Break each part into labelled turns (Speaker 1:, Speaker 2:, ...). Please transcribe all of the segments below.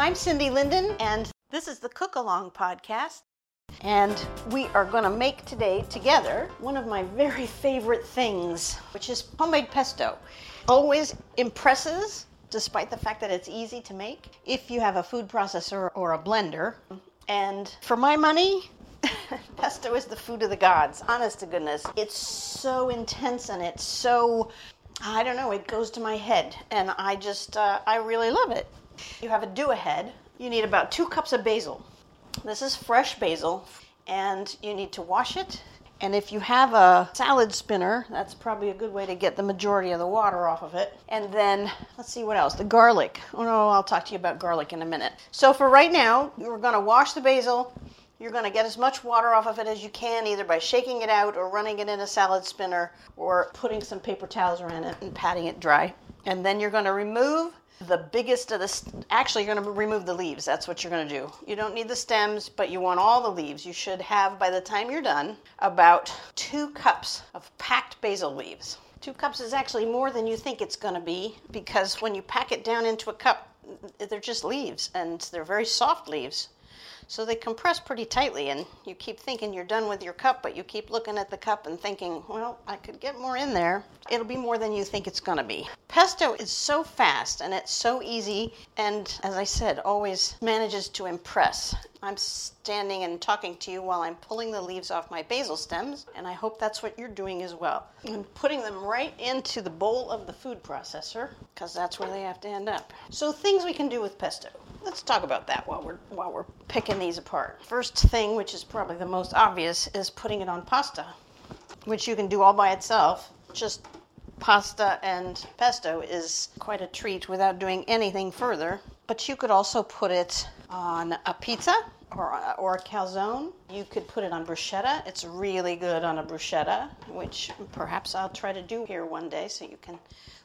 Speaker 1: I'm Cindy Linden, and this is the Cook Along podcast. And we are going to make today together one of my very favorite things, which is homemade pesto. Always impresses, despite the fact that it's easy to make, if you have a food processor or a blender. And for my money, pesto is the food of the gods, honest to goodness. It's so intense and it's so, I don't know, it goes to my head. And I just, uh, I really love it. You have a do ahead. You need about two cups of basil. This is fresh basil, and you need to wash it. And if you have a salad spinner, that's probably a good way to get the majority of the water off of it. And then, let's see what else. The garlic. Oh no, I'll talk to you about garlic in a minute. So for right now, you're going to wash the basil. You're going to get as much water off of it as you can, either by shaking it out or running it in a salad spinner or putting some paper towels around it and patting it dry. And then you're going to remove the biggest of the st- actually you're going to remove the leaves. That's what you're going to do. You don't need the stems but you want all the leaves. You should have by the time you're done about two cups of packed basil leaves. Two cups is actually more than you think it's going to be because when you pack it down into a cup they're just leaves and they're very soft leaves so they compress pretty tightly, and you keep thinking you're done with your cup, but you keep looking at the cup and thinking, well, I could get more in there. It'll be more than you think it's going to be. Pesto is so fast and it's so easy, and as I said, always manages to impress. I'm standing and talking to you while I'm pulling the leaves off my basil stems, and I hope that's what you're doing as well. I'm putting them right into the bowl of the food processor because that's where they have to end up. So, things we can do with pesto. Let's talk about that while we're while we're picking these apart. First thing, which is probably the most obvious, is putting it on pasta, which you can do all by itself. Just pasta and pesto is quite a treat without doing anything further. But you could also put it on a pizza or, or a calzone. You could put it on bruschetta. It's really good on a bruschetta, which perhaps I'll try to do here one day so you can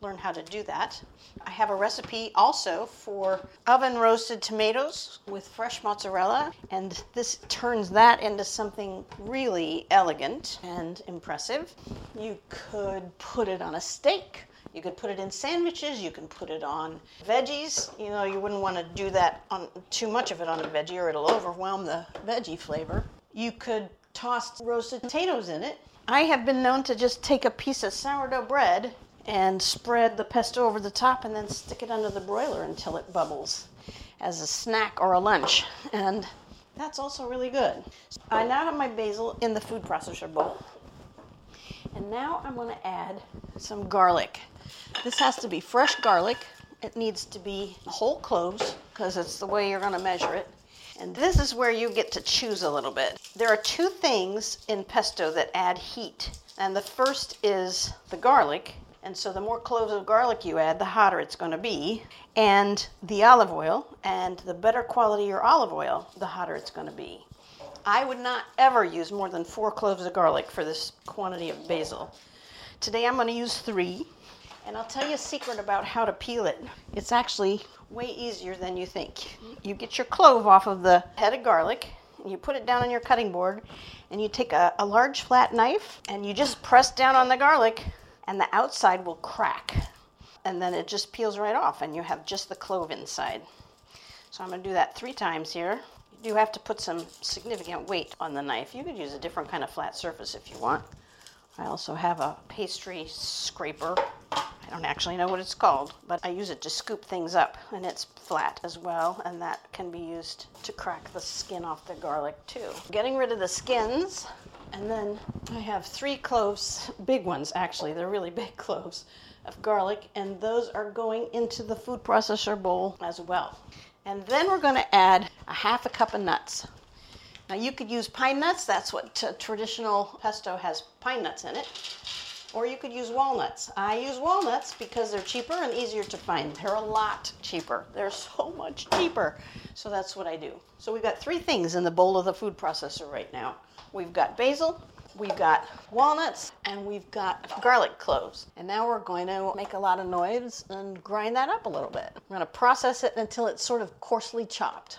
Speaker 1: learn how to do that. I have a recipe also for oven roasted tomatoes with fresh mozzarella, and this turns that into something really elegant and impressive. You could put it on a steak. You could put it in sandwiches. You can put it on veggies. You know, you wouldn't want to do that on too much of it on a veggie, or it'll overwhelm the veggie flavor. You could toss roasted potatoes in it. I have been known to just take a piece of sourdough bread and spread the pesto over the top and then stick it under the broiler until it bubbles as a snack or a lunch. And that's also really good. I now have my basil in the food processor bowl. And now I'm going to add some garlic. This has to be fresh garlic. It needs to be whole cloves because it's the way you're going to measure it. And this is where you get to choose a little bit. There are two things in pesto that add heat. And the first is the garlic, and so the more cloves of garlic you add, the hotter it's going to be. And the olive oil, and the better quality your olive oil, the hotter it's going to be. I would not ever use more than four cloves of garlic for this quantity of basil. Today I'm going to use three. And I'll tell you a secret about how to peel it. It's actually way easier than you think. You get your clove off of the head of garlic, You put it down on your cutting board, and you take a, a large flat knife and you just press down on the garlic, and the outside will crack. And then it just peels right off, and you have just the clove inside. So I'm going to do that three times here. You do have to put some significant weight on the knife. You could use a different kind of flat surface if you want. I also have a pastry scraper. I don't actually know what it's called, but I use it to scoop things up, and it's flat as well, and that can be used to crack the skin off the garlic too. Getting rid of the skins, and then I have three cloves, big ones actually, they're really big cloves of garlic, and those are going into the food processor bowl as well. And then we're going to add a half a cup of nuts. Now you could use pine nuts. That's what t- traditional pesto has pine nuts in it. Or you could use walnuts. I use walnuts because they're cheaper and easier to find. They're a lot cheaper. They're so much cheaper. So that's what I do. So we've got three things in the bowl of the food processor right now. We've got basil, we've got walnuts, and we've got garlic cloves. And now we're going to make a lot of noise and grind that up a little bit. We're going to process it until it's sort of coarsely chopped.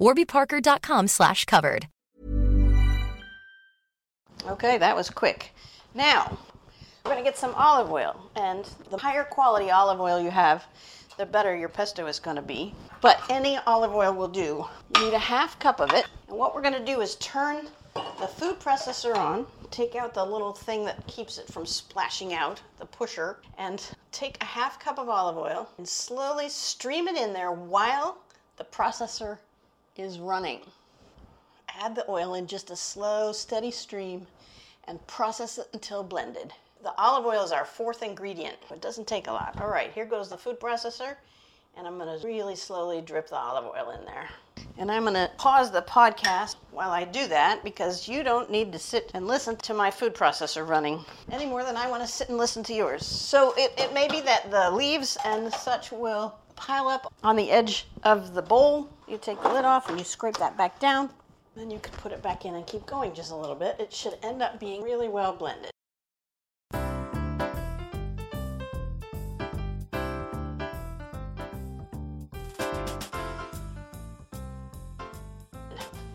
Speaker 2: warbyparker.com slash covered.
Speaker 1: Okay, that was quick. Now, we're going to get some olive oil. And the higher quality olive oil you have, the better your pesto is going to be. But any olive oil will do. You need a half cup of it. And what we're going to do is turn the food processor on, take out the little thing that keeps it from splashing out, the pusher, and take a half cup of olive oil and slowly stream it in there while the processor is running. Add the oil in just a slow, steady stream and process it until blended. The olive oil is our fourth ingredient. It doesn't take a lot. All right, here goes the food processor, and I'm going to really slowly drip the olive oil in there. And I'm going to pause the podcast while I do that because you don't need to sit and listen to my food processor running any more than I want to sit and listen to yours. So it, it may be that the leaves and such will pile up on the edge of the bowl. You take the lid off and you scrape that back down. Then you can put it back in and keep going just a little bit. It should end up being really well blended.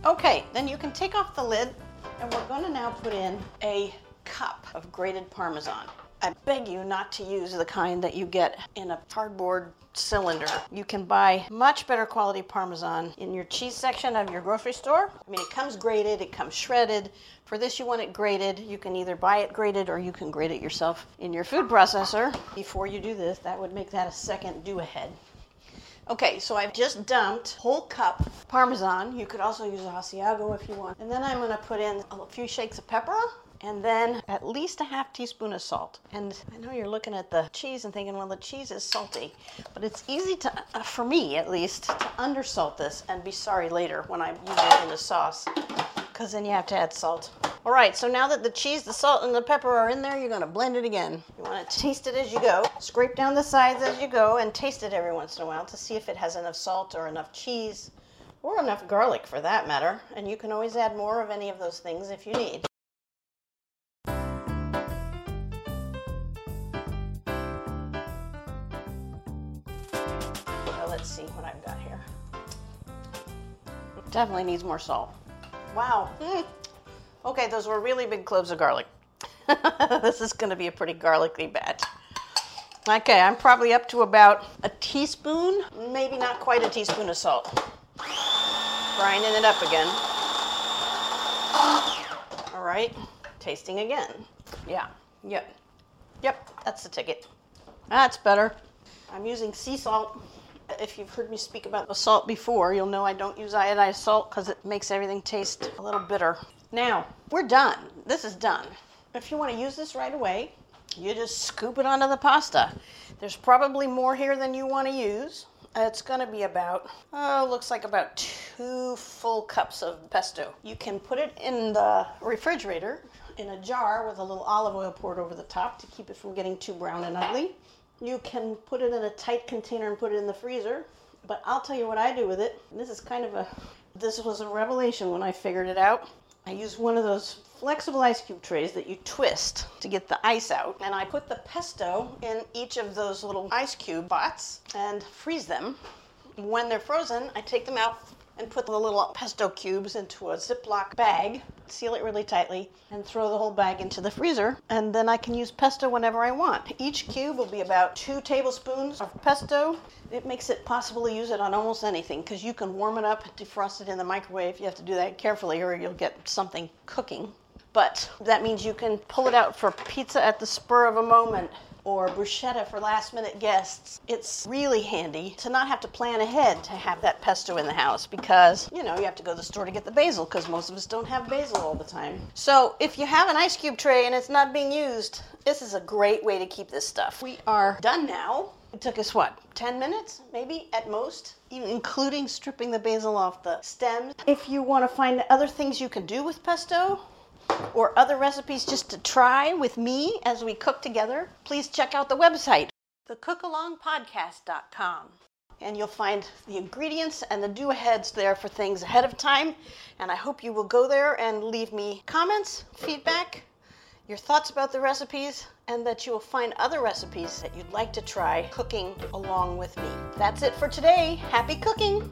Speaker 1: Okay, then you can take off the lid and we're going to now put in a cup of grated Parmesan. I beg you not to use the kind that you get in a cardboard cylinder. You can buy much better quality Parmesan in your cheese section of your grocery store. I mean, it comes grated, it comes shredded. For this, you want it grated. You can either buy it grated or you can grate it yourself in your food processor. Before you do this, that would make that a second do ahead. Okay, so I've just dumped whole cup Parmesan. You could also use Asiago if you want. And then I'm gonna put in a few shakes of pepper and then at least a half teaspoon of salt. And I know you're looking at the cheese and thinking, well, the cheese is salty, but it's easy to, uh, for me at least, to undersalt this and be sorry later when I use it in the sauce, because then you have to add salt. All right, so now that the cheese, the salt, and the pepper are in there, you're gonna blend it again. You wanna taste it as you go. Scrape down the sides as you go and taste it every once in a while to see if it has enough salt or enough cheese or enough garlic for that matter. And you can always add more of any of those things if you need. Let's see what I've got here. Definitely needs more salt. Wow. Mm. Okay, those were really big cloves of garlic. this is going to be a pretty garlicky batch. Okay, I'm probably up to about a teaspoon, maybe not quite a teaspoon of salt. Grinding it up again. All right, tasting again. Yeah, yep, yep, that's the ticket. That's better. I'm using sea salt. If you've heard me speak about the salt before, you'll know I don't use iodized salt because it makes everything taste a little bitter. Now, we're done. This is done. If you want to use this right away, you just scoop it onto the pasta. There's probably more here than you want to use. It's going to be about, oh, looks like about two full cups of pesto. You can put it in the refrigerator in a jar with a little olive oil poured over the top to keep it from getting too brown and ugly. You can put it in a tight container and put it in the freezer. But I'll tell you what I do with it. This is kind of a, this was a revelation when I figured it out. I use one of those flexible ice cube trays that you twist to get the ice out. And I put the pesto in each of those little ice cube pots and freeze them. When they're frozen, I take them out and put the little pesto cubes into a Ziploc bag, seal it really tightly, and throw the whole bag into the freezer. And then I can use pesto whenever I want. Each cube will be about two tablespoons of pesto. It makes it possible to use it on almost anything because you can warm it up, defrost it in the microwave. You have to do that carefully or you'll get something cooking. But that means you can pull it out for pizza at the spur of a moment or bruschetta for last minute guests. It's really handy to not have to plan ahead to have that pesto in the house because, you know, you have to go to the store to get the basil because most of us don't have basil all the time. So if you have an ice cube tray and it's not being used, this is a great way to keep this stuff. We are done now. It took us what, 10 minutes maybe at most, even including stripping the basil off the stems. If you want to find other things you can do with pesto, or other recipes just to try with me as we cook together, please check out the website, thecookalongpodcast.com. And you'll find the ingredients and the do aheads there for things ahead of time. And I hope you will go there and leave me comments, feedback, your thoughts about the recipes, and that you will find other recipes that you'd like to try cooking along with me. That's it for today. Happy cooking!